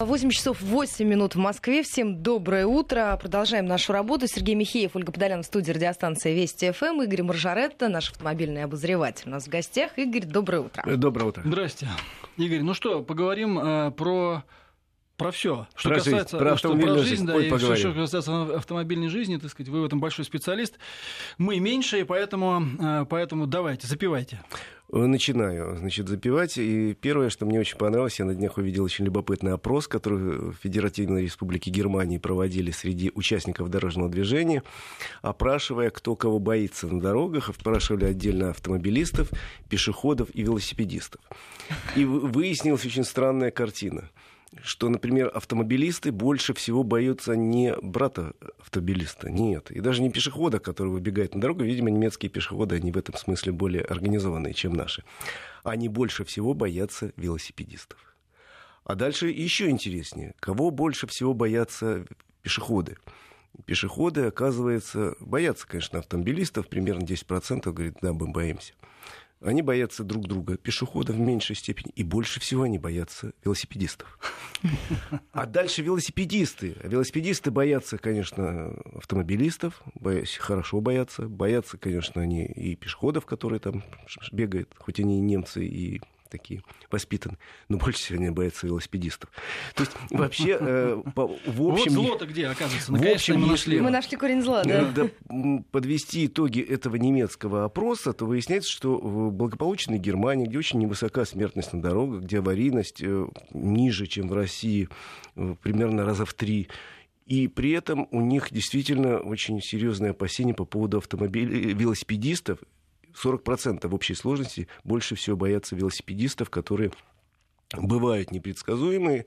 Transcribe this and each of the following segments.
8 часов 8 минут в Москве. Всем доброе утро. Продолжаем нашу работу. Сергей Михеев, Ольга Подолян в студии радиостанции Вести ФМ. Игорь Маржаретта, наш автомобильный обозреватель у нас в гостях. Игорь, доброе утро. Доброе утро. Здрасте. Игорь, ну что, поговорим э, про про все, что про касается жизнь, про, что, про жизнь, да, и все, что касается автомобильной жизни, так сказать, вы в этом большой специалист. Мы меньше, и поэтому, э, поэтому давайте, запивайте. Начинаю, значит, запивать. И первое, что мне очень понравилось, я на днях увидел очень любопытный опрос, который в Федеративной Республике Германии проводили среди участников дорожного движения, опрашивая, кто кого боится на дорогах, опрашивали отдельно автомобилистов, пешеходов и велосипедистов. И выяснилась очень странная картина что, например, автомобилисты больше всего боятся не брата автомобилиста, нет, и даже не пешехода, который выбегает на дорогу. Видимо, немецкие пешеходы, они в этом смысле более организованные, чем наши. Они больше всего боятся велосипедистов. А дальше еще интереснее. Кого больше всего боятся пешеходы? Пешеходы, оказывается, боятся, конечно, автомобилистов. Примерно 10% говорит, да, мы боимся. Они боятся друг друга, пешеходов в меньшей степени, и больше всего они боятся велосипедистов. А дальше велосипедисты. Велосипедисты боятся, конечно, автомобилистов, боятся, хорошо боятся. Боятся, конечно, они и пешеходов, которые там бегают, хоть они и немцы, и такие воспитаны, но больше всего они боятся велосипедистов. То есть вообще, э, по, в общем... Вот зло-то где, оказывается, наконец-то мы нашли. Мы нашли корень зла, да. да. Подвести итоги этого немецкого опроса, то выясняется, что в благополучной Германии, где очень невысока смертность на дорогах, где аварийность э, ниже, чем в России, э, примерно раза в три, и при этом у них действительно очень серьезные опасения по поводу автомобилей, велосипедистов, 40% в общей сложности больше всего боятся велосипедистов, которые бывают непредсказуемые,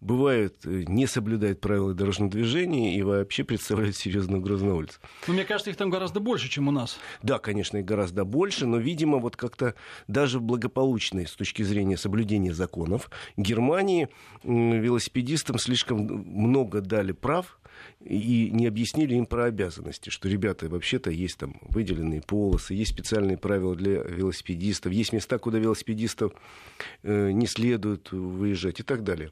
бывают э, не соблюдают правила дорожного движения и вообще представляют серьезную угрозу на улице. Но мне кажется, их там гораздо больше, чем у нас. Да, конечно, их гораздо больше, но, видимо, вот как-то даже в благополучной с точки зрения соблюдения законов Германии велосипедистам слишком много дали прав, и не объяснили им про обязанности, что, ребята, вообще-то есть там выделенные полосы, есть специальные правила для велосипедистов, есть места, куда велосипедистов э, не следует выезжать и так далее.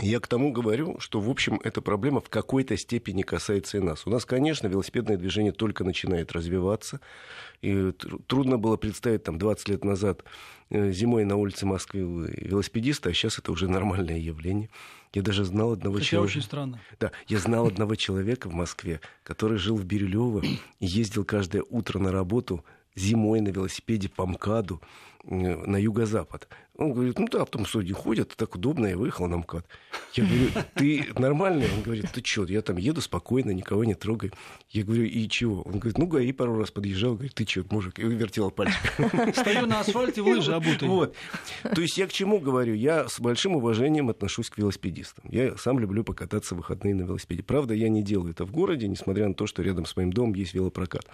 Я к тому говорю, что, в общем, эта проблема в какой-то степени касается и нас. У нас, конечно, велосипедное движение только начинает развиваться. И трудно было представить там 20 лет назад э, зимой на улице Москвы велосипедиста, а сейчас это уже нормальное явление. Я даже знал одного Хотя человека. очень странно. Да, я знал одного человека в Москве, который жил в Бирюлево и ездил каждое утро на работу зимой на велосипеде по МКАДу на юго-запад. Он говорит, ну да, в том суде ходят, так удобно, я выехал на МКАД. Я говорю, ты нормальный? Он говорит, ты что, я там еду спокойно, никого не трогаю. Я говорю, и чего? Он говорит, ну, ГАИ пару раз подъезжал, говорит, ты что, мужик? И вертел пальчик. Стою на асфальте в лыжи обутый. Вот. То есть я к чему говорю? Я с большим уважением отношусь к велосипедистам. Я сам люблю покататься в выходные на велосипеде. Правда, я не делаю это в городе, несмотря на то, что рядом с моим домом есть велопрокат.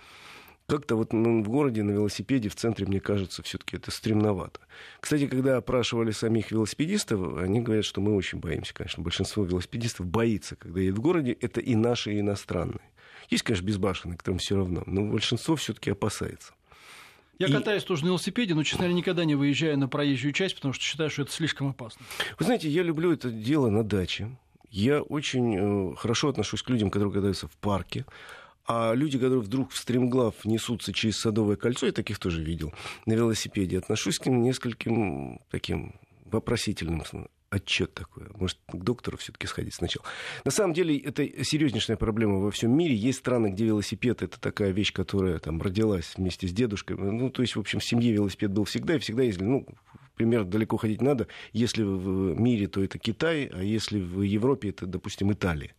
Как-то вот ну, в городе на велосипеде в центре, мне кажется, все-таки это стремновато. Кстати, когда опрашивали самих велосипедистов, они говорят, что мы очень боимся, конечно. Большинство велосипедистов боится, когда едут в городе. Это и наши, и иностранные. Есть, конечно, безбашенные, которым все равно, но большинство все-таки опасается. Я и... катаюсь тоже на велосипеде, но, честно говоря, никогда не выезжаю на проезжую часть, потому что считаю, что это слишком опасно. Вы знаете, я люблю это дело на даче. Я очень э, хорошо отношусь к людям, которые катаются в парке. А люди, которые вдруг в стремглав несутся через Садовое кольцо, я таких тоже видел, на велосипеде, отношусь к ним нескольким таким вопросительным отчет такой. Может, к доктору все-таки сходить сначала. На самом деле, это серьезнейшая проблема во всем мире. Есть страны, где велосипед это такая вещь, которая там родилась вместе с дедушкой. Ну, то есть, в общем, в семье велосипед был всегда и всегда ездили. Ну, примерно далеко ходить надо. Если в мире, то это Китай, а если в Европе, это, допустим, Италия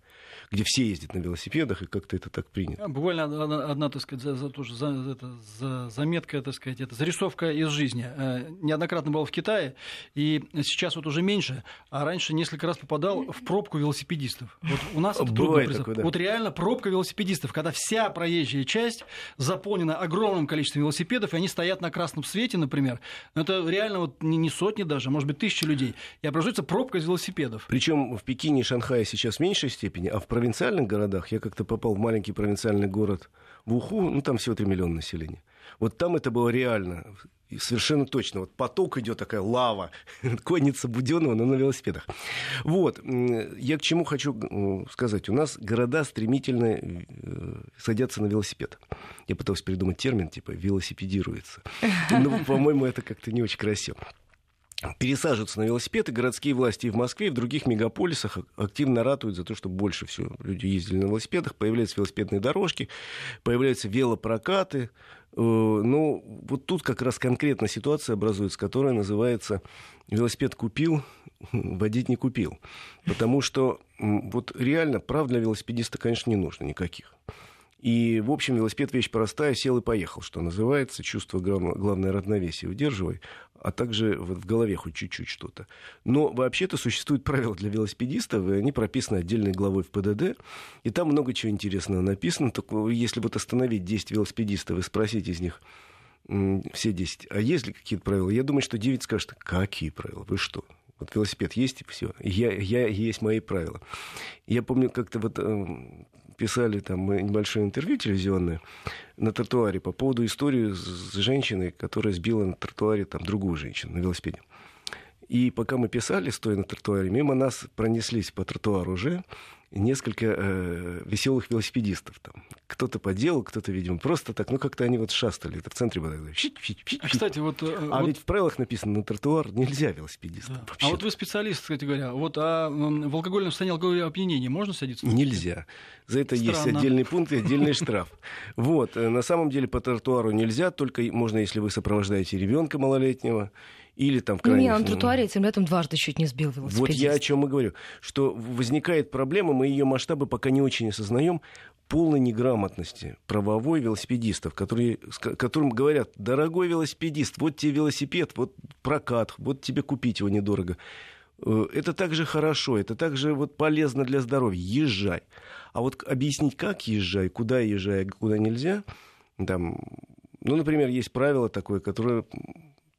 где все ездят на велосипедах, и как-то это так принято. Буквально одна, одна так сказать, за, за, тоже, за, это, за, заметка, так сказать, это зарисовка из жизни. Э, неоднократно был в Китае, и сейчас вот уже меньше, а раньше несколько раз попадал в пробку велосипедистов. Вот у нас это Бывает такое, да. Вот реально пробка велосипедистов, когда вся проезжая часть заполнена огромным количеством велосипедов, и они стоят на красном свете, например. Но это реально вот не, не сотни даже, а может быть, тысячи людей. И образуется пробка из велосипедов. Причем в Пекине и Шанхае сейчас в меньшей степени, а в провинциальных городах, я как-то попал в маленький провинциальный город в Уху, ну там всего 3 миллиона населения. Вот там это было реально. совершенно точно. Вот поток идет такая лава, конница Буденова, но на велосипедах. Вот. Я к чему хочу сказать. У нас города стремительно э, садятся на велосипед. Я пытался придумать термин, типа велосипедируется. Но, по-моему, это как-то не очень красиво пересаживаются на велосипеды. Городские власти и в Москве, и в других мегаполисах активно ратуют за то, чтобы больше всего люди ездили на велосипедах. Появляются велосипедные дорожки, появляются велопрокаты. Э, ну, вот тут как раз конкретно ситуация образуется, которая называется «велосипед купил, водить не купил». Потому что вот реально прав для велосипедиста, конечно, не нужно никаких. И, в общем, велосипед вещь простая, сел и поехал, что называется. Чувство главное равновесие удерживай, а также вот в голове хоть чуть-чуть что-то. Но вообще-то существуют правила для велосипедистов, и они прописаны отдельной главой в ПДД. И там много чего интересного написано. Только если вот остановить 10 велосипедистов и спросить из них, все 10, а есть ли какие-то правила? Я думаю, что 9 скажут, какие правила? Вы что? Вот велосипед есть, и все. Я, я есть мои правила. Я помню, как-то вот эм, писали там небольшое интервью телевизионное на тротуаре по поводу истории с женщиной, которая сбила на тротуаре там другую женщину на велосипеде. И пока мы писали, стоя на тротуаре, мимо нас пронеслись по тротуару уже несколько э, веселых велосипедистов. Там. Кто-то по делу, кто-то, видимо, просто так. Ну, как-то они вот шастали. Это в центре было. А, кстати, вот... Э, а вот... ведь в правилах написано, на тротуар нельзя велосипедистам. Да. А вот вы специалист, кстати говоря. Вот а в алкогольном состоянии алкогольного опьянения можно садиться? Нельзя. За это Странно. есть отдельный пункт и отдельный штраф. Вот. Э, на самом деле по тротуару нельзя, только можно, если вы сопровождаете ребенка малолетнего или там... Ну, меня на тротуаре этим летом дважды чуть не сбил велосипедист. Вот я о чем и говорю, что возникает проблема, мы ее масштабы пока не очень осознаем, полной неграмотности правовой велосипедистов, которые, которым говорят, дорогой велосипедист, вот тебе велосипед, вот прокат, вот тебе купить его недорого. Э, это также хорошо, это также вот полезно для здоровья. Езжай. А вот объяснить, как езжай, куда езжай, куда нельзя, там, ну, например, есть правило такое, которое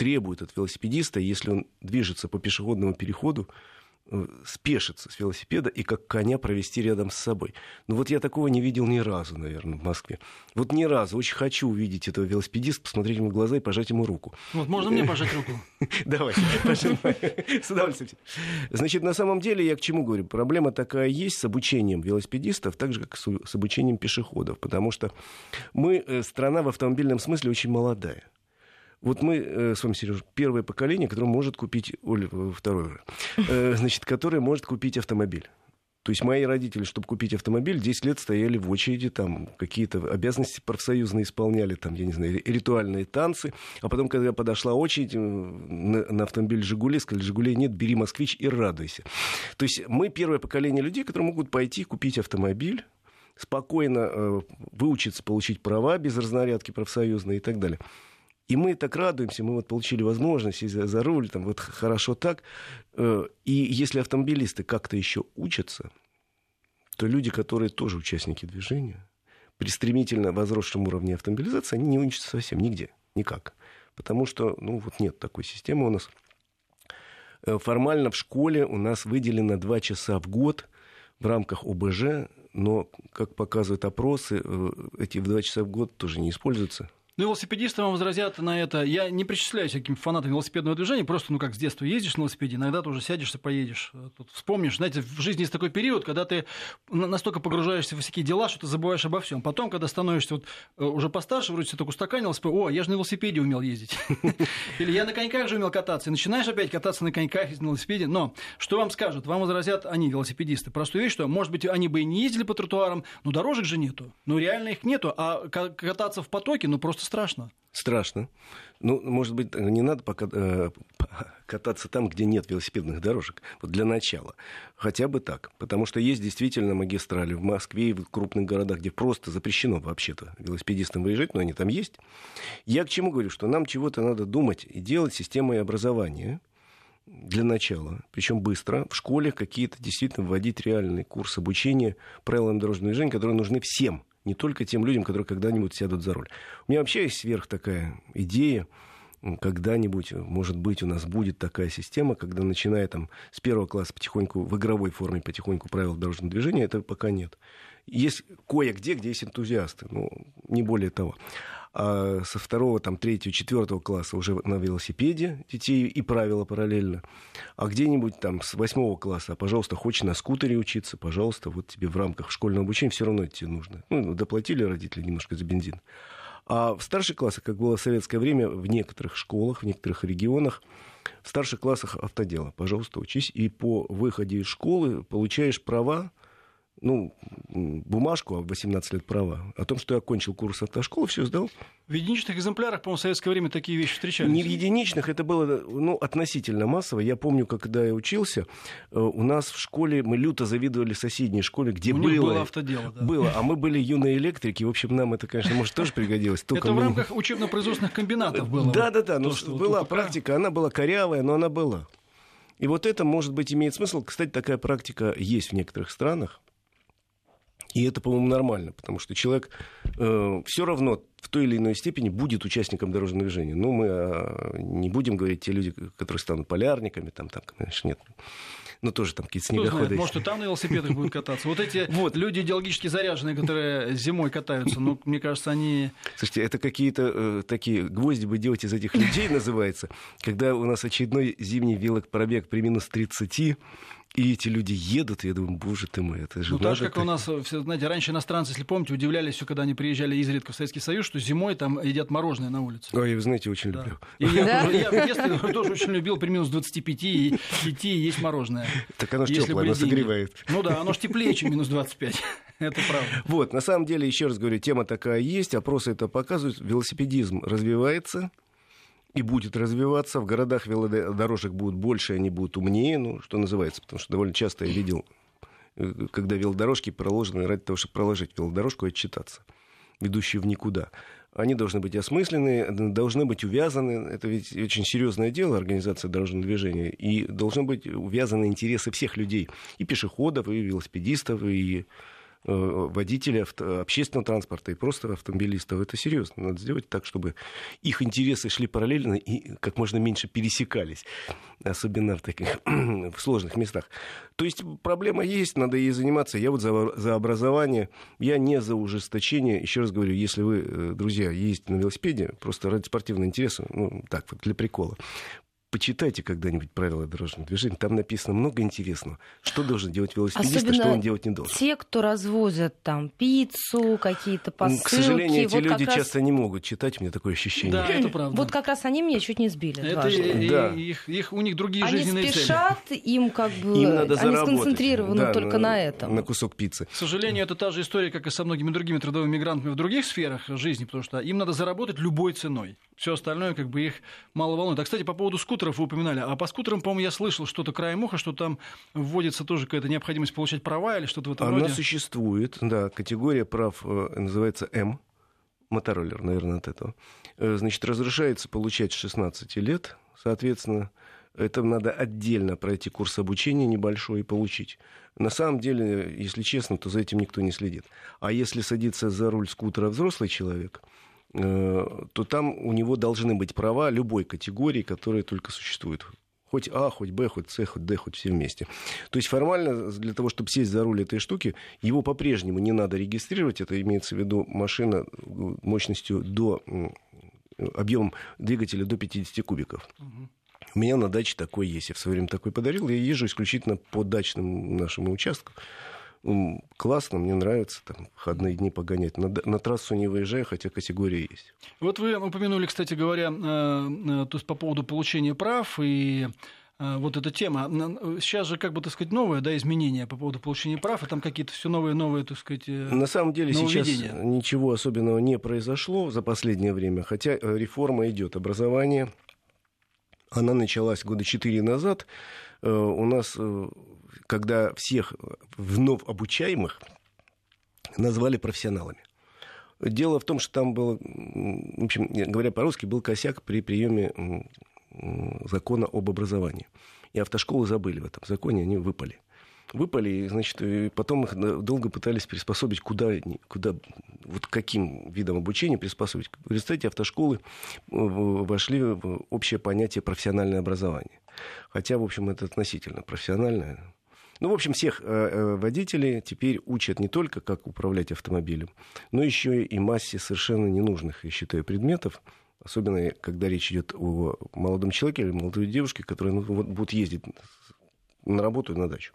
требует от велосипедиста, если он движется по пешеходному переходу, э, спешиться с велосипеда и как коня провести рядом с собой. Ну вот я такого не видел ни разу, наверное, в Москве. Вот ни разу. Очень хочу увидеть этого велосипедиста, посмотреть ему в глаза и пожать ему руку. Вот можно мне пожать руку? Давай, с удовольствием. Значит, на самом деле я к чему говорю? Проблема такая есть с обучением велосипедистов, так же, как с обучением пешеходов, потому что мы э, страна в автомобильном смысле очень молодая. Вот мы э, с вами, Сереж, первое поколение, которое может купить, Оля, э, второе, э, значит, которое может купить автомобиль. То есть мои родители, чтобы купить автомобиль, 10 лет стояли в очереди, там какие-то обязанности профсоюзные исполняли, там, я не знаю, ритуальные танцы. А потом, когда подошла очередь на, на автомобиль «Жигули», сказали, «Жигулей нет, бери «Москвич» и радуйся». То есть мы первое поколение людей, которые могут пойти купить автомобиль, спокойно э, выучиться, получить права без разнарядки профсоюзной и так далее. И мы так радуемся, мы вот получили возможность за, за руль, там вот хорошо так. Э, и если автомобилисты как-то еще учатся, то люди, которые тоже участники движения, при стремительно возросшем уровне автомобилизации, они не учатся совсем нигде, никак. Потому что, ну, вот нет такой системы у нас. Э, формально в школе у нас выделено 2 часа в год в рамках ОБЖ, но, как показывают опросы, э, эти 2 часа в год тоже не используются ну, велосипедисты вам возразят на это. Я не причисляюсь каким фанатам велосипедного движения, просто, ну, как с детства ездишь на велосипеде, иногда ты уже сядешь и поедешь. Тут вспомнишь, знаете, в жизни есть такой период, когда ты настолько погружаешься в всякие дела, что ты забываешь обо всем. Потом, когда становишься вот э, уже постарше, вроде себе так устаканился, о, я же на велосипеде умел ездить. Или я на коньках же умел кататься. И начинаешь опять кататься на коньках на велосипеде. Но что вам скажут? Вам возразят они, велосипедисты. Простую вещь, что, может быть, они бы и не ездили по тротуарам, но дорожек же нету. Ну, реально их нету. А кататься в потоке, ну, просто страшно. Страшно. Ну, может быть, не надо пока э, кататься там, где нет велосипедных дорожек. Вот для начала. Хотя бы так. Потому что есть действительно магистрали в Москве и в крупных городах, где просто запрещено вообще-то велосипедистам выезжать, но они там есть. Я к чему говорю? Что нам чего-то надо думать и делать системой образования для начала, причем быстро, в школе какие-то действительно вводить реальный курс обучения правилам дорожного движения, которые нужны всем – не только тем людям, которые когда-нибудь сядут за руль. У меня вообще есть сверх такая идея, когда-нибудь, может быть, у нас будет такая система, когда, начиная там с первого класса потихоньку, в игровой форме потихоньку правил дорожного движения, этого пока нет. Есть кое-где, где есть энтузиасты, но не более того. А со второго, там, третьего, четвертого класса уже на велосипеде детей и правила параллельно. А где-нибудь там с восьмого класса, пожалуйста, хочешь на скутере учиться, пожалуйста, вот тебе в рамках школьного обучения все равно тебе нужно. Ну, доплатили родители немножко за бензин. А в старших классах, как было в советское время, в некоторых школах, в некоторых регионах, в старших классах автодело. Пожалуйста, учись. И по выходе из школы получаешь права ну, бумажку, а в 18 лет права, о том, что я окончил курс автошколы, все сдал. В единичных экземплярах, по-моему, в советское время такие вещи встречались. Не в единичных, это было ну, относительно массово. Я помню, когда я учился, э, у нас в школе мы люто завидовали соседней школе, где у было... Было автодело, да. Было, а мы были юные электрики. В общем, нам это, конечно, может, тоже пригодилось. Только это в рамках учебно-производственных комбинатов было. Да-да-да, но была практика, она была корявая, но она была. И вот это, может быть, имеет смысл. Кстати, такая практика есть в некоторых странах. И это, по-моему, нормально, потому что человек э, все равно в той или иной степени будет участником дорожного движения. Ну, мы э, не будем говорить те люди, которые станут полярниками, там, там, конечно, нет. Ну, тоже там какие-то снегоходы. Знает, может, и там на велосипедах будут кататься. Вот эти вот. люди идеологически заряженные, которые зимой катаются, ну, мне кажется, они... Слушайте, это какие-то э, такие гвозди бы делать из этих людей, называется, когда у нас очередной зимний велопробег при минус 30, и эти люди едут, и я думаю, боже ты мой, это же Ну, так же, как так... у нас, э, все, знаете, раньше иностранцы, если помните, удивлялись все, когда они приезжали изредка в Советский Союз, что зимой там едят мороженое на улице. Ой, вы знаете, очень да. люблю. И я, тоже, я в детстве тоже очень любил при минус 25 и идти и есть мороженое. Так оно же теплое, оно согревает. Ну да, оно же теплее, чем минус 25. Это правда. Вот, на самом деле, еще раз говорю, тема такая есть, опросы это показывают, велосипедизм развивается, и будет развиваться. В городах велодорожек будут больше, они будут умнее, ну, что называется, потому что довольно часто я видел, э, когда велодорожки проложены ради того, чтобы проложить велодорожку и отчитаться, ведущие в никуда. Они должны быть осмыслены, должны быть увязаны. Это ведь очень серьезное дело, организация дорожного движения. И должны быть увязаны интересы всех людей. И пешеходов, и велосипедистов, и водителей авто, общественного транспорта и просто автомобилистов. Это серьезно. Надо сделать так, чтобы их интересы шли параллельно и как можно меньше пересекались, особенно в таких в сложных местах. То есть проблема есть, надо ей заниматься. Я вот за, за образование, я не за ужесточение. Еще раз говорю, если вы, э, друзья, ездите на велосипеде, просто ради спортивного интереса, ну, так вот, для прикола, почитайте когда-нибудь правила дорожного движения. Там написано много интересного. Что должен делать велосипедист, Особенно а что он делать не должен. Те, кто развозят там пиццу, какие-то посылки. К сожалению, эти вот люди раз... часто не могут читать, у меня такое ощущение. Да, это правда. Вот как раз они меня чуть не сбили. Это и, да. их, их, у них другие они жизненные цели. Они спешат, им как бы... Им надо они заработать. сконцентрированы да, только на, на этом. На кусок пиццы. К сожалению, это та же история, как и со многими другими трудовыми мигрантами в других сферах жизни, потому что им надо заработать любой ценой. Все остальное как бы их мало волнует. А, кстати, по поводу скутеров вы упоминали. А по скутерам, по-моему, я слышал что-то краем уха, что там вводится тоже какая-то необходимость получать права или что-то в этом Она роде. Она существует, да. Категория прав э, называется М. Мотороллер, наверное, от этого. Э, значит, разрешается получать с 16 лет, соответственно, это надо отдельно пройти курс обучения небольшой и получить. На самом деле, если честно, то за этим никто не следит. А если садится за руль скутера взрослый человек, то там у него должны быть права любой категории, которые только существуют. Хоть А, хоть Б, хоть С, хоть Д, хоть все вместе. То есть формально для того, чтобы сесть за руль этой штуки, его по-прежнему не надо регистрировать. Это имеется в виду машина мощностью до объемом двигателя до 50 кубиков. У меня на даче такой есть. Я в свое время такой подарил. Я езжу исключительно по дачным нашему участку классно, мне нравится там входные дни погонять. На, на трассу не выезжаю, хотя категория есть. Вот вы упомянули, кстати говоря, э, э, то есть по поводу получения прав и э, вот эта тема. Сейчас же, как бы, так сказать, новое да, изменение по поводу получения прав, и там какие-то все новые, новые, так сказать, На самом деле сейчас ничего особенного не произошло за последнее время, хотя реформа идет. Образование, она началась года четыре назад. У нас когда всех вновь обучаемых назвали профессионалами. Дело в том, что там был, в общем, говоря по-русски, был косяк при приеме закона об образовании. И автошколы забыли в этом законе, они выпали. Выпали, значит, и потом их долго пытались приспособить, куда, куда, вот каким видом обучения приспособить. В результате автошколы вошли в общее понятие профессиональное образование. Хотя, в общем, это относительно профессиональное Ну, в общем, всех водителей теперь учат не только, как управлять автомобилем, но еще и массе совершенно ненужных, я считаю, предметов, особенно когда речь идет о молодом человеке или молодой девушке, которые ну, вот, будут ездить на работу и на дачу.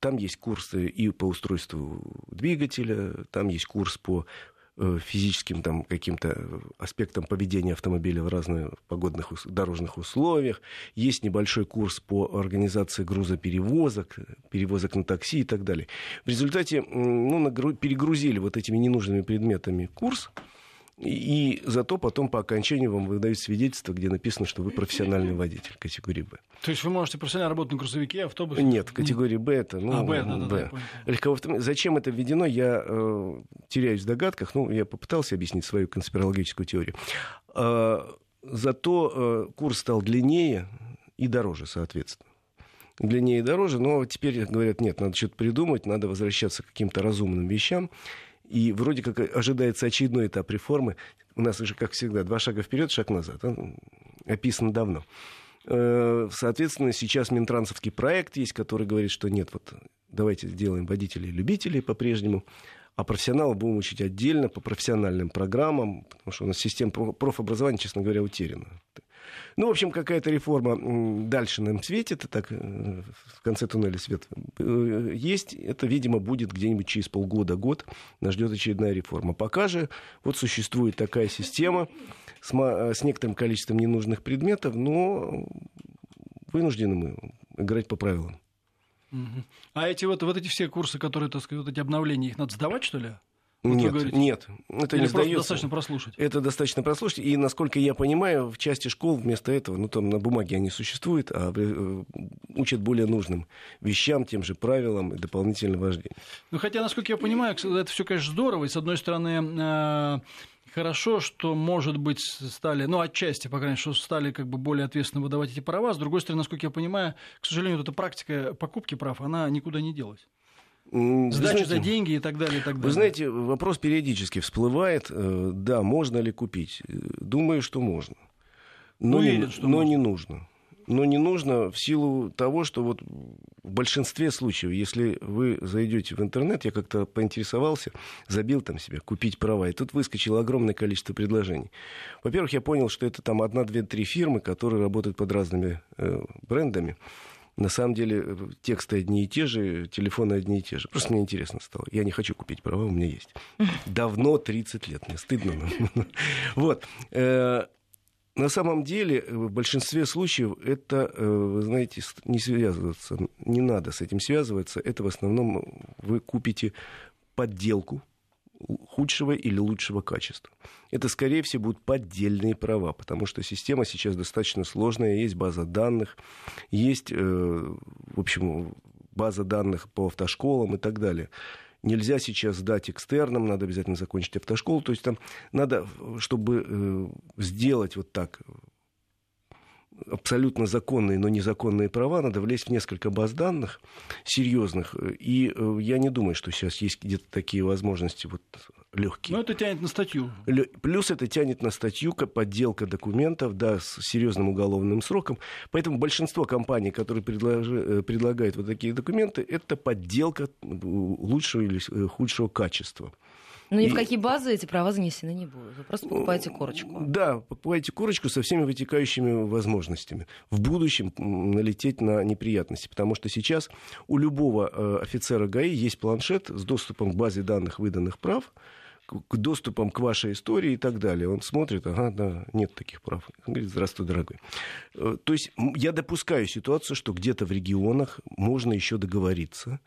Там есть курсы и по устройству двигателя, там есть курс по э, физическим там, каким-то аспектам поведения автомобиля в разных погодных дорожных условиях. Есть небольшой курс по организации грузоперевозок, перевозок на такси и так далее. В результате ну, перегрузили вот этими ненужными предметами курс, и зато потом по окончанию вам выдают свидетельство, где написано, что вы профессиональный водитель категории Б. То есть вы можете профессионально работать на грузовике, автобусе? Нет, категория Б это, ну, а, Б, да, Б. Да, да, Зачем это введено, я э, теряюсь в догадках. Ну, я попытался объяснить свою конспирологическую теорию. Э, зато э, курс стал длиннее и дороже, соответственно длиннее и дороже, но теперь говорят, нет, надо что-то придумать, надо возвращаться к каким-то разумным вещам. И вроде как ожидается очередной этап реформы. У нас уже, как всегда, два шага вперед, шаг назад. Он описано давно. Э, соответственно, сейчас Минтрансовский проект есть, который говорит, что нет, вот давайте сделаем водителей-любителей по-прежнему, а профессионалов будем учить отдельно по профессиональным программам, потому что у нас система профобразования, честно говоря, утеряна. Ну, в общем, какая-то реформа дальше нам светит, так э, в конце туннеля свет э, есть. Это, видимо, будет где-нибудь через полгода-год. Нас ждет очередная реформа. Пока же вот существует такая система с, э, с некоторым количеством ненужных предметов, но вынуждены мы играть по правилам. А эти вот, вот эти все курсы, которые, так сказать, вот эти обновления, их надо сдавать, что ли? Вот нет, нет, это Или не сдается. достаточно прослушать? Это достаточно прослушать. И, насколько я понимаю, в части школ вместо этого, ну, там на бумаге они существуют, а э, учат более нужным вещам, тем же правилам и дополнительным вождению. Ну, хотя, насколько я понимаю, это все, конечно, здорово. И, с одной стороны, э, хорошо, что, может быть, стали, ну, отчасти, по крайней мере, что стали как бы более ответственно выдавать эти права. С другой стороны, насколько я понимаю, к сожалению, вот эта практика покупки прав, она никуда не делась. Сдача за деньги и так далее, и так далее. Вы знаете, вопрос периодически всплывает. Э, да, можно ли купить? Думаю, что можно. Но, Уверен, не, что но можно. не нужно. Но не нужно в силу того, что вот в большинстве случаев, если вы зайдете в интернет, я как-то поинтересовался, забил там себе купить права, и тут выскочило огромное количество предложений. Во-первых, я понял, что это там одна, две, три фирмы, которые работают под разными э, брендами. На самом деле э, тексты одни и те же, телефоны одни и те же. Просто мне интересно стало. Я не хочу купить права, у меня есть. Давно 30 лет, мне стыдно. Вот. Э, на самом деле, э, в большинстве случаев это, вы знаете, не связываться, не надо с этим связываться. Это в основном вы купите подделку, худшего или лучшего качества. Это, скорее всего, будут поддельные права, потому что система сейчас достаточно сложная, есть база данных, есть, э, в общем, база данных по автошколам и так далее. Нельзя сейчас сдать экстерном, надо обязательно закончить автошколу. То есть там надо, чтобы э, сделать вот так абсолютно законные, но незаконные права, надо влезть в несколько баз данных серьезных. И э, я не думаю, что сейчас есть где-то такие возможности вот легкие. Но это тянет на статью. Плюс это тянет на статью, подделка документов, да, с серьезным уголовным сроком. Поэтому большинство компаний, которые э, предлагают вот такие документы, это подделка лучшего или э, худшего качества. Но ни и... в какие базы эти права занесены не будут. Вы просто покупаете корочку. Да, покупаете корочку со всеми вытекающими возможностями. В будущем налететь на неприятности. Потому что сейчас у любого э, офицера ГАИ есть планшет с доступом к базе данных выданных прав к доступам к вашей истории и так далее. Он смотрит, ага, да, нет таких прав. Он говорит, здравствуй, дорогой. Э, то есть я допускаю ситуацию, что где-то в регионах можно еще договориться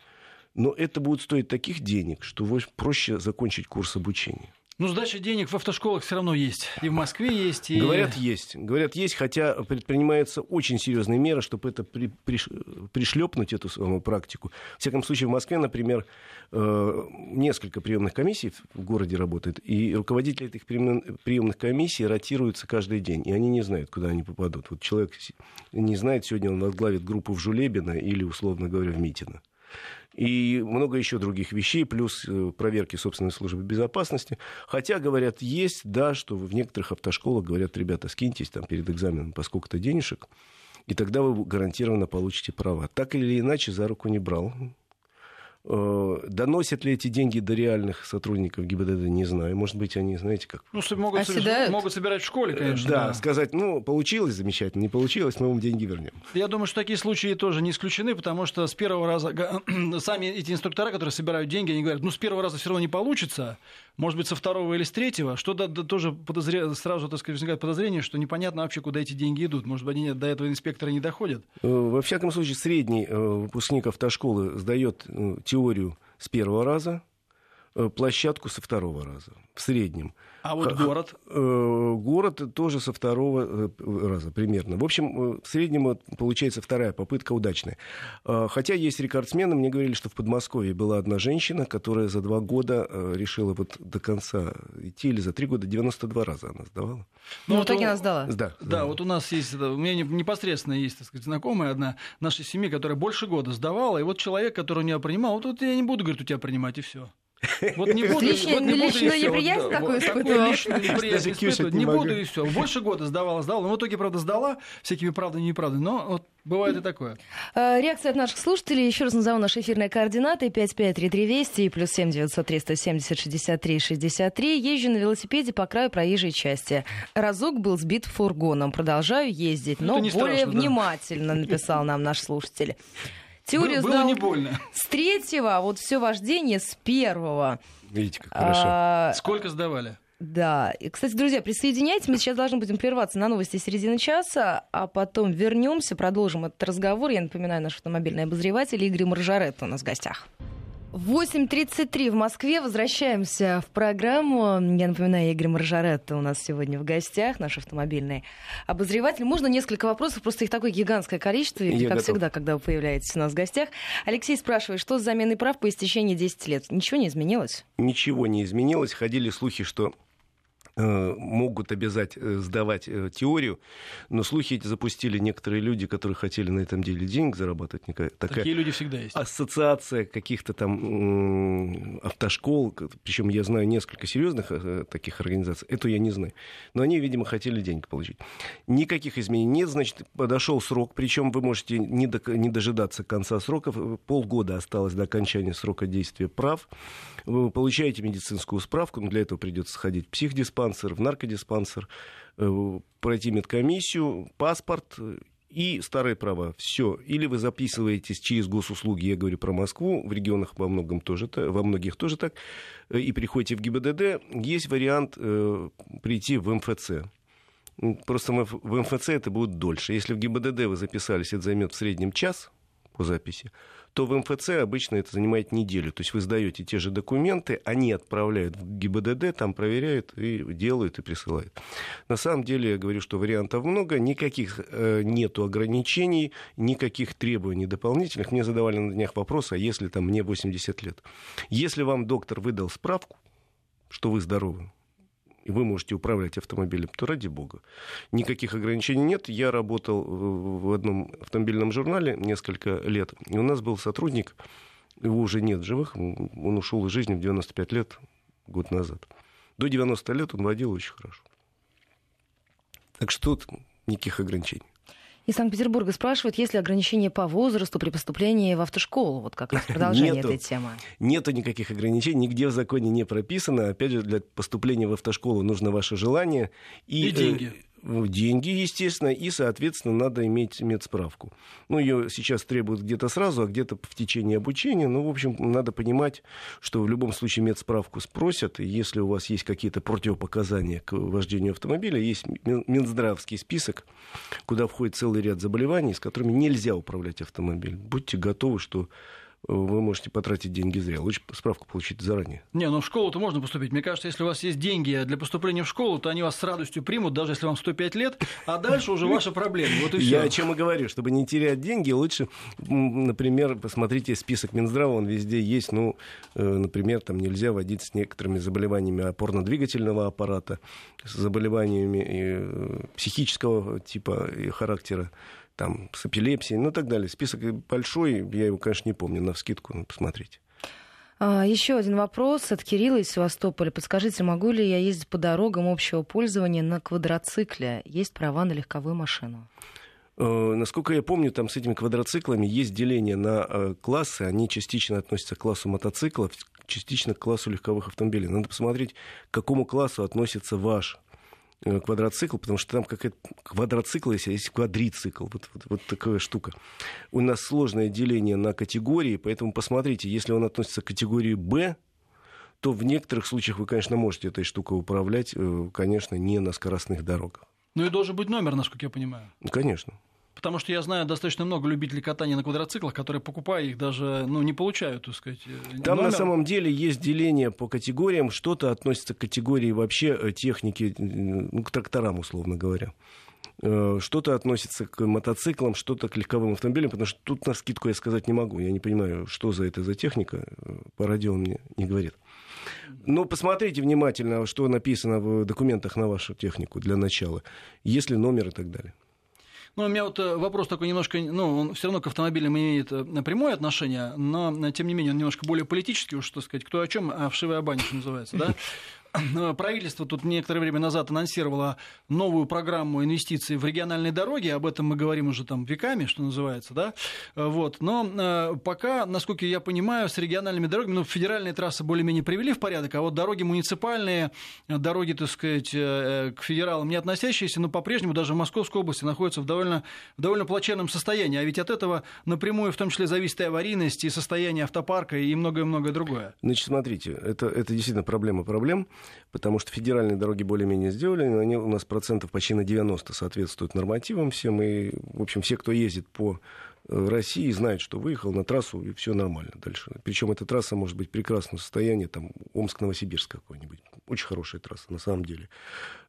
но это будет стоить таких денег, что проще закончить курс обучения. Ну, сдача денег в автошколах все равно есть. И в Москве есть. И... Говорят, есть. Говорят, есть, хотя предпринимаются очень серьезные меры, чтобы это при, при, пришлепнуть, эту самую практику. В всяком случае, в Москве, например, э, несколько приемных комиссий в городе работает, и руководители этих приемных комиссий ротируются каждый день, и они не знают, куда они попадут. Вот человек не знает, сегодня он возглавит группу в Жулебино или, условно говоря, в Митино и много еще других вещей, плюс э, проверки собственной службы безопасности. Хотя, говорят, есть, да, что в некоторых автошколах говорят, ребята, скиньтесь там перед экзаменом по сколько-то денежек, И тогда вы гарантированно получите права. Так или иначе, за руку не брал. Э, доносят ли эти деньги до реальных сотрудников ГИБДД, не знаю. Может быть, они, знаете, как... Ну, могут, собирать, могут собирать в школе, конечно. Да, да, сказать, ну, получилось замечательно, не получилось, мы вам деньги вернем. Я думаю, что такие случаи тоже не исключены, потому что с первого раза сами эти инструктора, которые собирают деньги, они говорят, ну, с первого раза все равно не получится, может быть, со второго или с третьего, что да, да, тоже подозре... сразу, так сказать, возникает подозрение, что непонятно вообще, куда эти деньги идут. Может быть, они до этого инспектора не доходят? Э, во всяком случае, средний э, выпускник автошколы сдает э, теорию с первого раза, площадку со второго раза в среднем. А вот город? Э, город тоже со второго э, раза примерно. В общем, э, в среднем получается вторая попытка удачная. Хотя есть рекордсмены. Мне говорили, что в Подмосковье была одна женщина, которая за два года решила вот до конца идти, или за три года 92 раза она сдавала. Ну, ну так она сдала. Да, да, вот у нас есть, у меня непосредственно есть, так сказать, знакомая одна нашей семьи, которая больше года сдавала, и вот человек, который у нее принимал, вот, вот я не буду, говорит, у тебя принимать, и все. Вот не буду, личное, вот не буду личную неприязнь вот, такую испытывала. Личную неприязнь испытывать. Не буду и все. Больше года сдавала, сдавала. Но в итоге, правда, сдала всякими правдами и неправдами. Но вот Бывает и такое. А, реакция от наших слушателей. Еще раз назову наши эфирные координаты. 553320 и плюс 7 903 170 63 63. Езжу на велосипеде по краю проезжей части. Разок был сбит фургоном. Продолжаю ездить, но более страшно, внимательно, да. написал нам наш слушатель. Теорию было, было не больно. С третьего, вот все вождение с первого. Видите, как хорошо. А... Сколько сдавали? Да. И, кстати, друзья, присоединяйтесь. Мы сейчас должны будем прерваться на новости середины часа, а потом вернемся, продолжим этот разговор. Я напоминаю, наш автомобильный обозреватель Игорь Маржарет у нас в гостях. 8.33 в Москве. Возвращаемся в программу. Я напоминаю, Игорь Маржаретто у нас сегодня в гостях, наш автомобильный обозреватель. Можно несколько вопросов? Просто их такое гигантское количество, Я как готов. всегда, когда вы появляетесь у нас в гостях. Алексей спрашивает, что с заменой прав по истечении 10 лет? Ничего не изменилось? Ничего не изменилось. Ходили слухи, что могут обязать э, сдавать э, теорию, но слухи эти запустили некоторые люди, которые хотели на этом деле денег зарабатывать. Такая, Такие люди всегда есть. Ассоциация каких-то там автошкол, причем я знаю несколько серьезных таких организаций, эту я не знаю. Но они, видимо, хотели деньги получить. Никаких изменений нет, значит, подошел срок, причем вы можете не, до, не дожидаться конца сроков, полгода осталось до окончания срока действия прав. Вы получаете медицинскую справку, но для этого придется сходить в психдиспансер, в наркодиспансер, э, пройти медкомиссию, паспорт и старые права. Все. Или вы записываетесь через госуслуги, я говорю про Москву, в регионах во, многом тоже, во многих тоже так, э, и приходите в ГИБДД. Есть вариант э, прийти в МФЦ. Просто в МФЦ это будет дольше. Если в ГИБДД вы записались, это займет в среднем час по записи то в МФЦ обычно это занимает неделю. То есть вы сдаете те же документы, они отправляют в ГИБДД, там проверяют и делают и присылают. На самом деле, я говорю, что вариантов много, никаких э, нету ограничений, никаких требований дополнительных. Мне задавали на днях вопрос, а если там мне 80 лет? Если вам доктор выдал справку, что вы здоровы, и вы можете управлять автомобилем, то ради бога. Никаких ограничений нет. Я работал в одном автомобильном журнале несколько лет, и у нас был сотрудник, его уже нет живых, он ушел из жизни в 95 лет, год назад. До 90 лет он водил очень хорошо. Так что тут никаких ограничений. Из Санкт-Петербурга спрашивают, есть ли ограничения по возрасту при поступлении в автошколу? Вот как раз продолжение Нету. этой темы. Нету никаких ограничений, нигде в законе не прописано. Опять же, для поступления в автошколу нужно ваше желание. И, и деньги. Деньги, естественно, и, соответственно, надо иметь медсправку. Ну, ее сейчас требуют где-то сразу, а где-то в течение обучения. Ну, в общем, надо понимать, что в любом случае медсправку спросят, и если у вас есть какие-то противопоказания к вождению автомобиля, есть Минздравский список, куда входит целый ряд заболеваний, с которыми нельзя управлять автомобилем. Будьте готовы, что вы можете потратить деньги зря. Лучше справку получить заранее. Не, ну в школу-то можно поступить. Мне кажется, если у вас есть деньги для поступления в школу, то они вас с радостью примут, даже если вам 105 лет, а дальше уже ваша проблема. Вот и все. Я о чем и говорю. Чтобы не терять деньги, лучше, например, посмотрите список Минздрава, он везде есть. Ну, э, например, там нельзя водить с некоторыми заболеваниями опорно-двигательного аппарата, с заболеваниями э, психического типа и характера там, с эпилепсией, ну и так далее. Список большой, я его, конечно, не помню, на вскидку, ну, посмотрите. А, еще один вопрос от Кирилла из Севастополя. Подскажите, могу ли я ездить по дорогам общего пользования на квадроцикле? Есть права на легковую машину? Э, насколько я помню, там с этими квадроциклами есть деление на э, классы. Они частично относятся к классу мотоциклов, частично к классу легковых автомобилей. Надо посмотреть, к какому классу относится ваш квадроцикл, потому что там какая-то квадроцикл а есть квадрицикл. Вот, вот, вот такая штука. У нас сложное деление на категории, поэтому посмотрите, если он относится к категории «Б», то в некоторых случаях вы, конечно, можете этой штукой управлять, конечно, не на скоростных дорогах. Ну и должен быть номер, насколько я понимаю. Конечно. Потому что я знаю достаточно много любителей катания на квадроциклах, которые, покупая их, даже ну, не получают, так сказать, э, Там номер. на самом деле есть деление по категориям. Что-то относится к категории вообще э, техники, ну, к тракторам, условно говоря. Э, что-то относится к мотоциклам, что-то к легковым автомобилям, потому что тут на скидку я сказать не могу. Я не понимаю, что за это за техника. По радио мне не говорит. Но посмотрите внимательно, что написано в документах на вашу технику для начала. Есть ли номер и так далее. Ну, у меня вот э, вопрос такой немножко, ну, он все равно к автомобилям имеет э, прямое отношение, но, тем не менее, он немножко более политический, уж, так сказать, кто о чем, а вшивая баня, что называется, да? правительство тут некоторое время назад анонсировало новую программу инвестиций в региональные дороги, об этом мы говорим уже там веками, что называется, да, вот, но э, пока, насколько я понимаю, с региональными дорогами, ну, федеральные трассы более-менее привели в порядок, а вот дороги муниципальные, дороги, так сказать, э, к федералам не относящиеся, но по-прежнему даже в Московской области находятся в довольно, в довольно плачевном состоянии, а ведь от этого напрямую в том числе зависит и аварийность, и состояние автопарка, и многое-многое другое. Значит, смотрите, это, это действительно проблема проблем потому что федеральные дороги более-менее сделали, они у нас процентов почти на 90 соответствуют нормативам всем, и, в общем, все, кто ездит по России, знают, что выехал на трассу, и все нормально дальше. Причем эта трасса может быть в прекрасном состоянии, там, Омск-Новосибирск какой-нибудь. Очень хорошая трасса, на самом деле.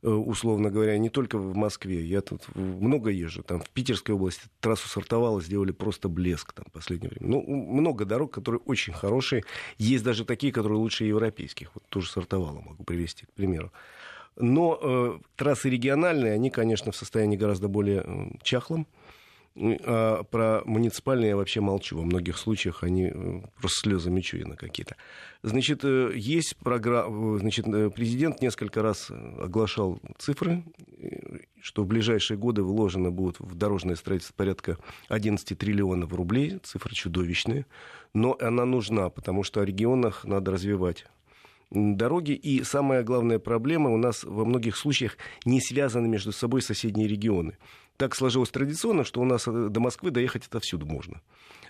Э, условно говоря, не только в Москве. Я тут много езжу. Там в Питерской области трассу сортовала, сделали просто блеск там в последнее время. Ну, много дорог, которые очень хорошие. Есть даже такие, которые лучше европейских. Вот тоже сортовала могу привести, к примеру. Но э, трассы региональные, они, конечно, в состоянии гораздо более э, чахлом. А про муниципальные я вообще молчу. Во многих случаях они э, просто слезами чуяны какие-то. Значит, э, есть программа... Э, значит, президент несколько раз оглашал цифры, что в ближайшие годы вложено будет в дорожное строительство порядка 11 триллионов рублей. Цифры чудовищные. Но она нужна, потому что о регионах надо развивать дороги. И самая главная проблема у нас во многих случаях не связаны между собой соседние регионы так сложилось традиционно, что у нас э, до Москвы доехать отовсюду можно.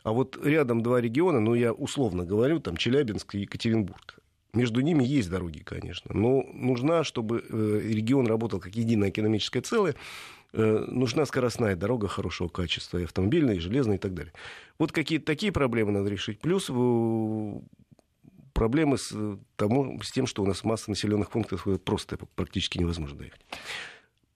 А вот рядом два региона, ну, я условно говорю, там Челябинск и Екатеринбург. Между ними есть дороги, конечно, но нужна, чтобы э, регион работал как единое экономическое целое, э, нужна скоростная дорога хорошего качества, и автомобильная, и железная, и так далее. Вот какие-то такие проблемы надо решить. Плюс проблемы с, тому, с тем, что у нас масса населенных пунктов просто практически невозможно доехать.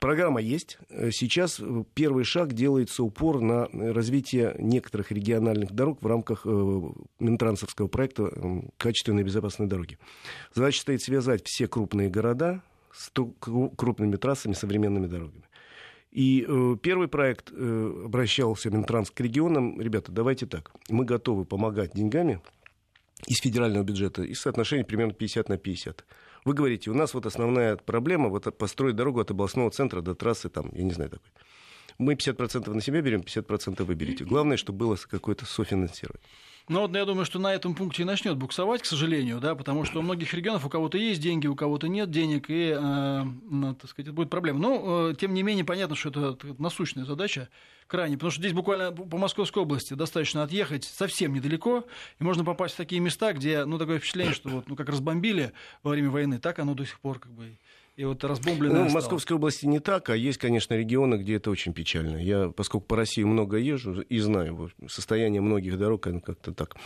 Программа есть. Сейчас первый шаг делается упор на развитие некоторых региональных дорог в рамках э, Минтрансовского проекта «Качественные и безопасные дороги». Задача стоит связать все крупные города с крупными трассами, современными дорогами. И э, первый проект э, обращался Минтранс к регионам. Ребята, давайте так. Мы готовы помогать деньгами из федерального бюджета и соотношение примерно 50 на 50. Вы говорите, у нас вот основная проблема вот построить дорогу от областного центра до трассы, там, я не знаю такой. Мы 50% на себя берем, 50% вы берете. Главное, чтобы было какое-то софинансирование. Ну вот я думаю, что на этом пункте и начнет буксовать, к сожалению, да, потому что у многих регионов у кого-то есть деньги, у кого-то нет денег, и, э, ну, так сказать, будет проблема. Но, э, тем не менее, понятно, что это насущная задача крайне, потому что здесь буквально по Московской области достаточно отъехать совсем недалеко, и можно попасть в такие места, где, ну, такое впечатление, что вот, ну, как разбомбили во время войны, так оно до сих пор как бы и вот разбомбленное ну, В Московской области не так, а есть, конечно, регионы, где это очень печально. Я, поскольку по России много езжу и знаю состояние многих дорог, как-то так.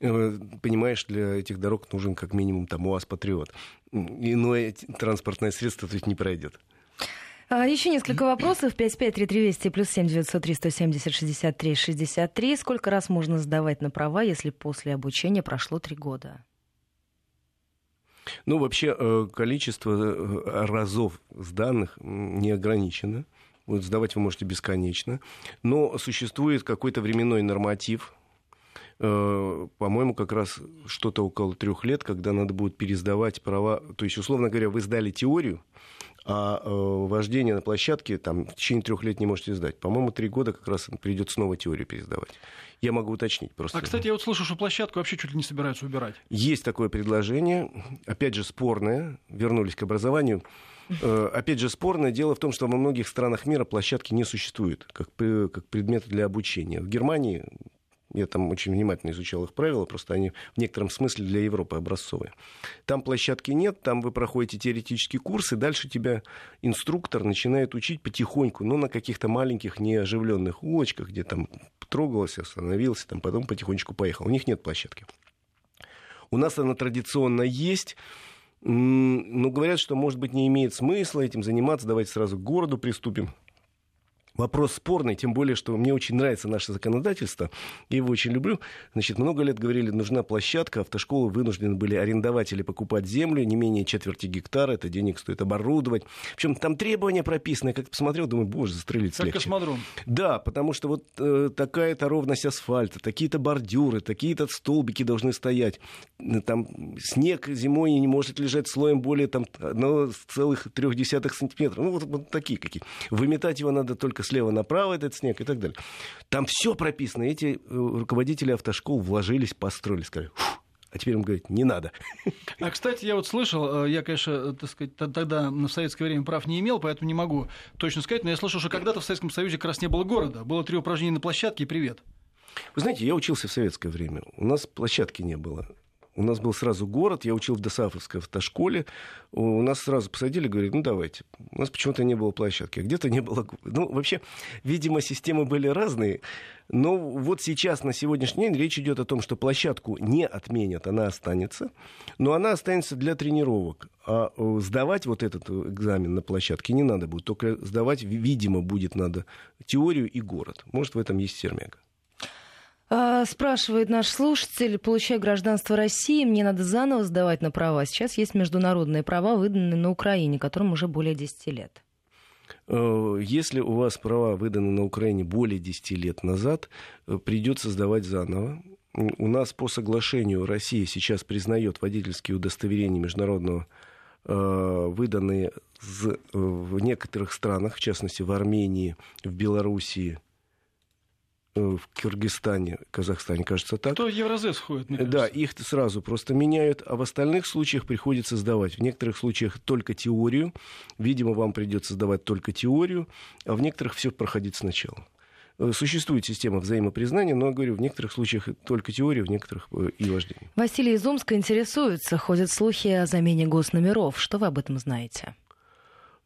Э, понимаешь, для этих дорог нужен как минимум там УАЗ-патриот. Иное транспортное средство тут не пройдет. А, еще несколько вопросов. 553320 плюс 7 903 170 63 63. Сколько раз можно сдавать на права, если после обучения прошло три года? Ну, вообще, э, количество э, разов сданных не ограничено. Вот сдавать вы можете бесконечно. Но существует какой-то временной норматив, э, по-моему, как раз что-то около трех лет, когда надо будет пересдавать права. То есть, условно говоря, вы сдали теорию, а э, вождение на площадке там, в течение трех лет не можете сдать. По-моему, три года как раз придется снова теорию пересдавать. Я могу уточнить просто. А, кстати, я вот слышу, что площадку вообще чуть ли не собираются убирать. Есть такое предложение, опять же, спорное. Вернулись к образованию. Э, опять же, спорное дело в том, что во многих странах мира площадки не существуют как, как предметы для обучения. В Германии я там очень внимательно изучал их правила, просто они в некотором смысле для Европы образцовые. Там площадки нет, там вы проходите теоретический курс, и дальше тебя инструктор начинает учить потихоньку, но на каких-то маленьких неоживленных улочках, где там трогался, остановился, там потом потихонечку поехал. У них нет площадки. У нас она традиционно есть, но говорят, что, может быть, не имеет смысла этим заниматься, давайте сразу к городу приступим. Вопрос спорный, тем более, что мне очень нравится наше законодательство, я его очень люблю. Значит, много лет говорили, нужна площадка, автошколы вынуждены были арендовать или покупать землю, не менее четверти гектара, это денег стоит оборудовать. В общем, там требования прописаны, я как посмотрел, думаю, боже, застрелить Как космодром. Да, потому что вот э, такая-то ровность асфальта, такие-то бордюры, такие-то столбики должны стоять. Там снег зимой не может лежать слоем более там, целых трех десятых сантиметра. Ну, вот, вот такие какие. Выметать его надо только слева направо этот снег и так далее. Там все прописано. Эти э, руководители автошкол вложились, построили, сказали, а теперь им говорят, не надо. А, кстати, я вот слышал, э, я, конечно, э, так сказать, тогда в советское время прав не имел, поэтому не могу точно сказать, но я слышал, что когда-то в Советском Союзе как раз не было города. Было три упражнения на площадке и привет. Вы знаете, я учился в советское время. У нас площадки не было. У нас был сразу город, я учил в Досафовской автошколе. У нас сразу посадили, говорят, ну давайте. У нас почему-то не было площадки, а где-то не было... Ну, вообще, видимо, системы были разные. Но вот сейчас, на сегодняшний день, речь идет о том, что площадку не отменят, она останется. Но она останется для тренировок. А э, сдавать вот этот экзамен на площадке не надо будет. Только сдавать, видимо, будет надо теорию и город. Может, в этом есть сермяга. А, спрашивает наш слушатель, получаю гражданство России, мне надо заново сдавать на права. Сейчас есть международные права, выданные на Украине, которым уже более 10 лет. Э, если у вас права выданы на Украине более 10 лет назад, э, придется сдавать заново. У нас по соглашению Россия сейчас признает водительские удостоверения международного э, выданные в некоторых странах, в частности в Армении, в Белоруссии, в Киргизстане, Казахстане, кажется, так. То Евразес входит, мне Да, их сразу просто меняют, а в остальных случаях приходится сдавать. В некоторых случаях только теорию. Видимо, вам придется сдавать только теорию, а в некоторых все проходить сначала. Э, существует система взаимопризнания, но, говорю, в некоторых случаях только теория, в некоторых э, и вождение. Василий из Омска интересуется. Ходят слухи о замене госномеров. Что вы об этом знаете?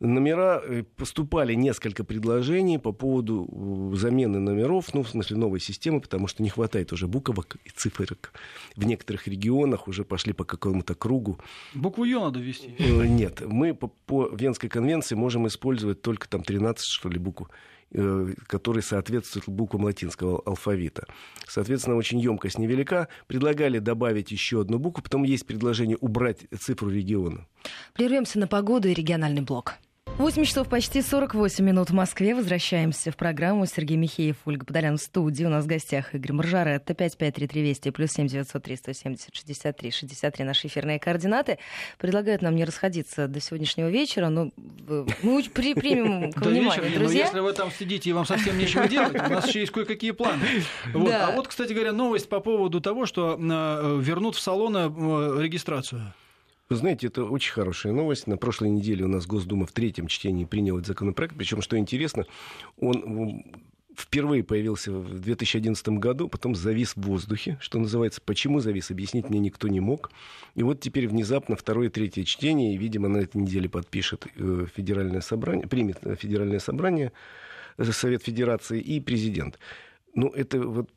Номера, э, поступали несколько предложений по поводу э, замены номеров, ну, в смысле новой системы, потому что не хватает уже буквок и цифрок. В некоторых регионах уже пошли по какому-то кругу. Букву Ё надо ввести? Э, нет, мы по, по Венской конвенции можем использовать только там 13, что ли, букв которые соответствуют буквам латинского алфавита. Соответственно, очень емкость невелика. Предлагали добавить еще одну букву, потом есть предложение убрать цифру региона. Прервемся на погоду и региональный блок. 8 часов почти 48 минут в Москве. Возвращаемся в программу. Сергей Михеев, Ольга Подолян в студии. У нас в гостях Игорь Маржаретта. 553320 плюс 7903 170 63 63 наши эфирные координаты. Предлагают нам не расходиться до сегодняшнего вечера, но мы при, примем к вниманию, друзья. Если вы там сидите и вам совсем нечего делать, у нас еще есть кое-какие планы. А вот, кстати говоря, новость по поводу того, что э, вернут в салоны э, регистрацию. Вы знаете, это очень хорошая новость. На прошлой неделе у нас Госдума в третьем чтении приняла этот законопроект. Причем, что интересно, он впервые появился в 2011 году, потом завис в воздухе, что называется. Почему завис, объяснить мне никто не мог. И вот теперь внезапно второе третье чтение, и, видимо, на этой неделе подпишет э, федеральное собрание, примет э, федеральное собрание, э, Совет Федерации и президент. Ну, это вот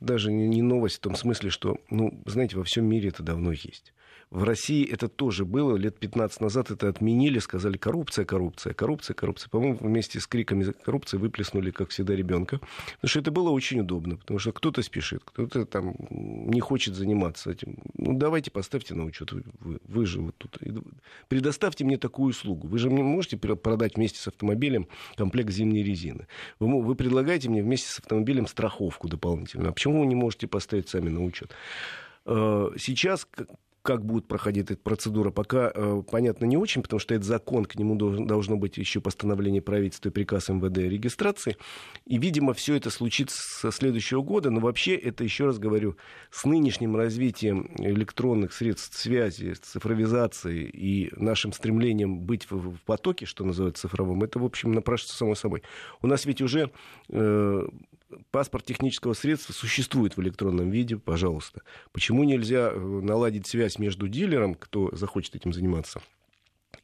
даже не новость в том смысле, что, ну, знаете, во всем мире это давно есть. В России это тоже было. Лет 15 назад это отменили, сказали коррупция, коррупция, коррупция, коррупция. По-моему, вместе с криками коррупции выплеснули, как всегда, ребенка. Потому что это было очень удобно. Потому что кто-то спешит, кто-то там не хочет заниматься этим. Ну, давайте поставьте на учет. Вы, вы же вот тут. Предоставьте мне такую услугу. Вы же мне можете продать вместе с автомобилем комплект зимней резины. Вы, вы предлагаете мне вместе с автомобилем страховку дополнительную. А почему вы не можете поставить сами на учет? Э, сейчас как будет проходить эта процедура, пока э, понятно не очень, потому что это закон, к нему должно быть еще постановление правительства и приказ МВД о регистрации. И, видимо, все это случится со следующего года, но вообще это, еще раз говорю, с нынешним развитием электронных средств связи, цифровизации и нашим стремлением быть в, в потоке, что называется цифровым, это, в общем, напрашивается само собой. У нас ведь уже э, паспорт технического средства существует в электронном виде, пожалуйста. Почему нельзя э, наладить связь между дилером, кто захочет этим заниматься,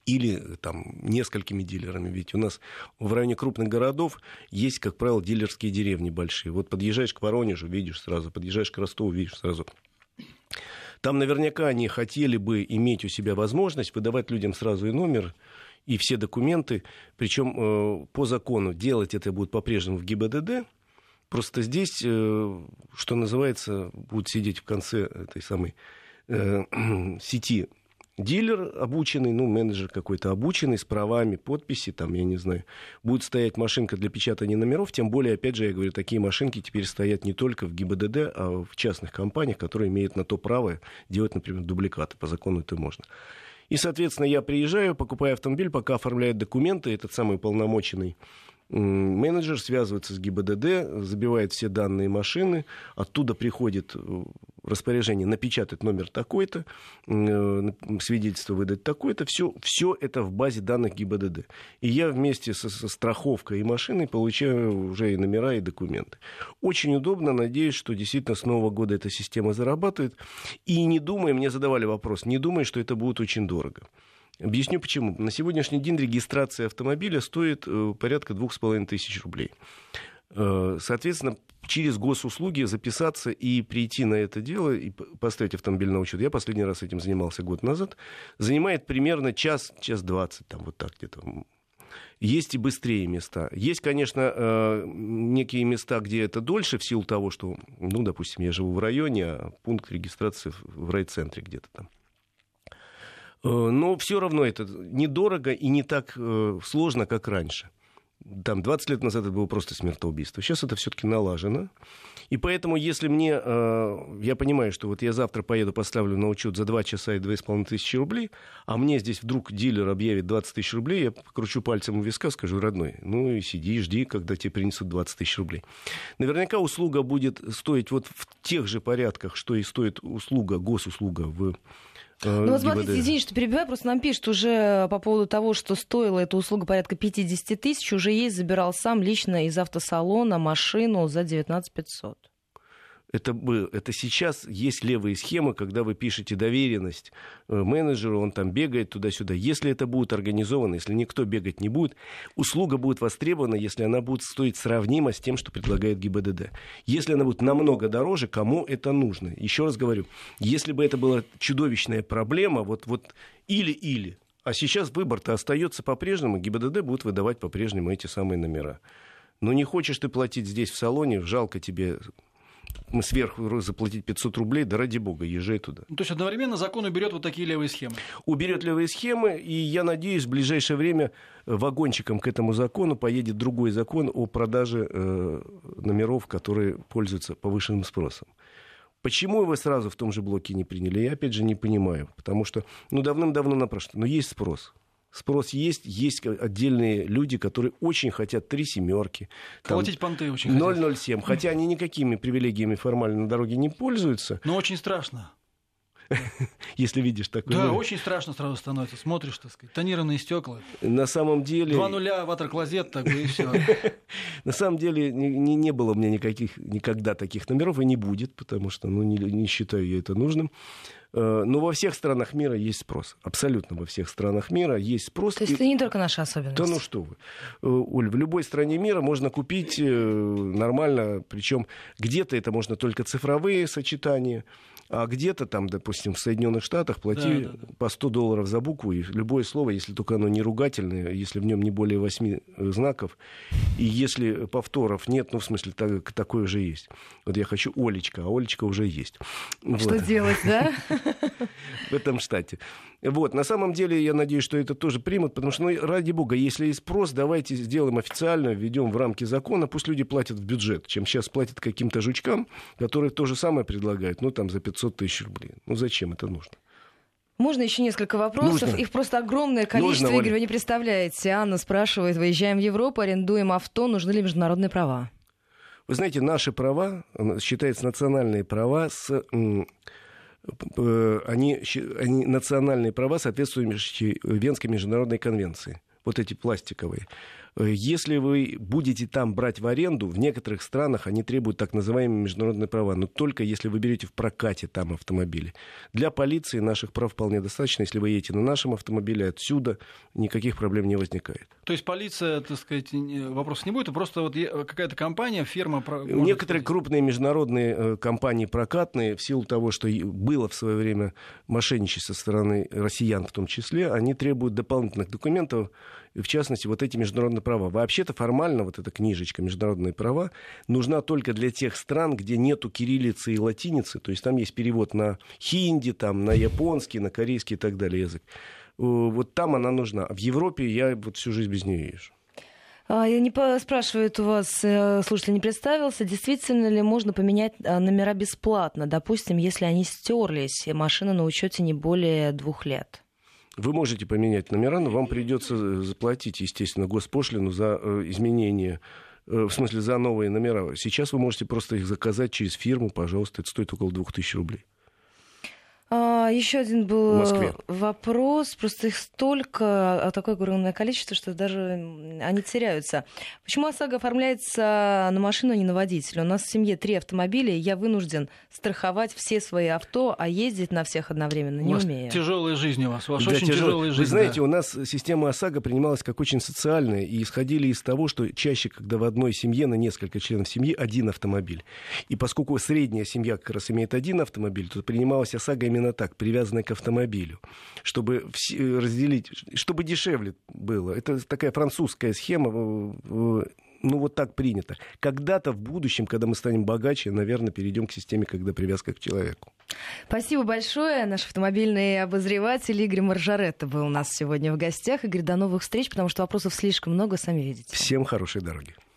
или э, там несколькими дилерами. Ведь у нас в районе крупных городов есть, как правило, дилерские деревни большие. Вот подъезжаешь к Воронежу, видишь сразу, подъезжаешь к Ростову, видишь сразу. Там наверняка они хотели бы иметь у себя возможность выдавать людям сразу и номер, и все документы. Причем э, по закону делать это будут по-прежнему в ГИБДД, Просто здесь, э, что называется, будет сидеть в конце этой самой э, сети дилер обученный, ну, менеджер какой-то обученный, с правами, подписи, там, я не знаю, будет стоять машинка для печатания номеров, тем более, опять же, я говорю, такие машинки теперь стоят не только в ГИБДД, а в частных компаниях, которые имеют на то право делать, например, дубликаты, по закону это можно. И, соответственно, я приезжаю, покупаю автомобиль, пока оформляют документы, этот самый полномоченный менеджер связывается с ГИБДД, забивает все данные машины, оттуда приходит э, распоряжение напечатать номер такой-то, э, свидетельство выдать такое-то, все, все это в базе данных ГИБДД. И я вместе со, со страховкой и машиной получаю уже и номера, и документы. Очень удобно, надеюсь, что действительно с Нового года эта система зарабатывает. И не думай, мне задавали вопрос, не думай, что это будет очень дорого. Объясню почему. На сегодняшний день регистрация автомобиля стоит э, порядка двух с половиной тысяч рублей. Э, соответственно, через госуслуги записаться и прийти на это дело и поставить автомобиль на учет. Я последний раз этим занимался год назад. Занимает примерно час, час двадцать, там вот так где-то. Есть и быстрее места. Есть, конечно, э, некие места, где это дольше, в силу того, что, ну, допустим, я живу в районе, а пункт регистрации в райцентре где-то там. Э, но все равно это недорого и не так э, сложно, как раньше. Там 20 лет назад это было просто смертоубийство. Сейчас это все-таки налажено. И поэтому, если мне, э, я понимаю, что вот я завтра поеду, поставлю на учет за 2 часа и 2,5 тысячи рублей, а мне здесь вдруг дилер объявит 20 тысяч рублей, я покручу пальцем у виска, скажу, родной, ну и сиди, жди, когда тебе принесут 20 тысяч рублей. Наверняка услуга будет стоить вот в тех же порядках, что и стоит услуга, госуслуга в ну вот смотрите, извините, что перебиваю, просто нам пишут уже по поводу того, что стоила эта услуга порядка 50 тысяч, уже есть, забирал сам лично из автосалона машину за 19 500 это, был, это сейчас есть левые схемы, когда вы пишете доверенность э, менеджеру, он там бегает туда-сюда. Если это будет организовано, если никто бегать не будет, услуга будет востребована, если она будет стоить сравнимо с тем, что предлагает ГИБДД. Если она будет намного дороже, кому это нужно? Еще раз говорю, если бы это была чудовищная проблема, вот, вот или-или, а сейчас выбор-то остается по-прежнему, ГИБДД будет выдавать по-прежнему эти самые номера. Но не хочешь ты платить здесь в салоне, жалко тебе сверху заплатить 500 рублей, да ради бога, езжай туда. Ну, то есть одновременно закон уберет вот такие левые схемы? Уберет левые схемы, и я надеюсь, в ближайшее время вагончиком к этому закону поедет другой закон о продаже э, номеров, которые пользуются повышенным спросом. Почему вы сразу в том же блоке не приняли, я опять же не понимаю. Потому что, ну, давным-давно напрашивается, но есть спрос спрос есть, есть отдельные люди, которые очень хотят три семерки. Платить понты очень 007, хотят. хотя они никакими привилегиями формально на дороге не пользуются. Но очень страшно. Если видишь такое. Да, очень страшно сразу становится. Смотришь, так сказать, тонированные стекла. На самом деле... Два нуля, ватер-клозет, так бы и все. На самом деле не, не, не было у меня никаких, никогда таких номеров и не будет, потому что ну, не, не считаю я это нужным. Э, но во всех странах мира есть спрос. Абсолютно во всех странах мира есть спрос. То есть это не только наша особенность? Да ну что вы. Э, Оль, в любой стране мира можно купить э, нормально, причем где-то это можно только цифровые сочетания, а где-то там, допустим, в Соединенных Штатах плати да, да, да. по 100 долларов за букву, и любое слово, если только оно не ругательное, если в нем не более 8 знаков, и если повторов нет, ну, в смысле, так, такое же есть. Вот я хочу Олечка, а Олечка уже есть. Что вот. делать, да? В этом штате. Вот, на самом деле, я надеюсь, что это тоже примут, потому что, ну, ради бога, если есть спрос, давайте сделаем официально, введем в рамки закона, пусть люди платят в бюджет, чем сейчас платят каким-то жучкам, которые то же самое предлагают, ну, там, за 500 тысяч рублей. Ну, зачем это нужно? Можно еще несколько вопросов? Нужно. Их просто огромное количество, Нужно, Игорь, вы не представляете. Анна спрашивает, выезжаем в Европу, арендуем авто, нужны ли международные права? Вы знаете, наши права, считаются национальные права с они, они национальные права, соответствующие Венской международной конвенции. Вот эти пластиковые. Э, если вы будете там брать в аренду, в некоторых странах они требуют так называемые международные права, но только если вы берете в прокате там автомобили. Для полиции наших прав вполне достаточно. Если вы едете на нашем автомобиле отсюда, никаких проблем не возникает. То есть полиция, так сказать, вопрос не будет, а просто вот какая-то компания, фирма... Некоторые сказать... крупные международные э, компании прокатные, в силу того, что было в свое время мошенничество со стороны россиян в том числе, они требуют дополнительных документов, в частности, вот эти международные права. Вообще-то формально вот эта книжечка «Международные права» нужна только для тех стран, где нету кириллицы и латиницы, то есть там есть перевод на хинди, там, на японский, на корейский и так далее язык. Э, вот там она нужна. В Европе я вот всю жизнь без нее езжу. А, я не спрашивает у вас, э, слушатель не представился, действительно ли можно поменять а, номера бесплатно, допустим, если они стерлись, и машина на учете не более двух лет? Вы можете поменять номера, но вам придется заплатить, естественно, госпошлину за э, изменение э, в смысле, за новые номера. Сейчас вы можете просто их заказать через фирму, пожалуйста, это стоит около 2000 рублей. А, еще один был вопрос. Просто их столько, а такое огромное количество, что даже они теряются. Почему ОСАГО оформляется на машину, а не на водителя? У нас в семье три автомобиля, и я вынужден страховать все свои авто, а ездить на всех одновременно не у вас умею. Тяжелая жизнь у вас. У вас да, очень тяжел... тяжелая жизнь. Вы знаете, да. у нас система ОСАГО принималась как очень социальная, и исходили из того, что чаще, когда в одной семье на несколько членов семьи один автомобиль. И поскольку средняя семья как раз имеет один автомобиль, то принималась ОСАГО именно так, привязанная к автомобилю, чтобы разделить, чтобы дешевле было. Это такая французская схема, ну вот так принято. Когда-то в будущем, когда мы станем богаче, наверное, перейдем к системе, когда привязка к человеку. Спасибо большое. Наш автомобильный обозреватель Игорь Маржаретта был у нас сегодня в гостях. Игорь, до новых встреч, потому что вопросов слишком много, сами видите. Всем хорошей дороги.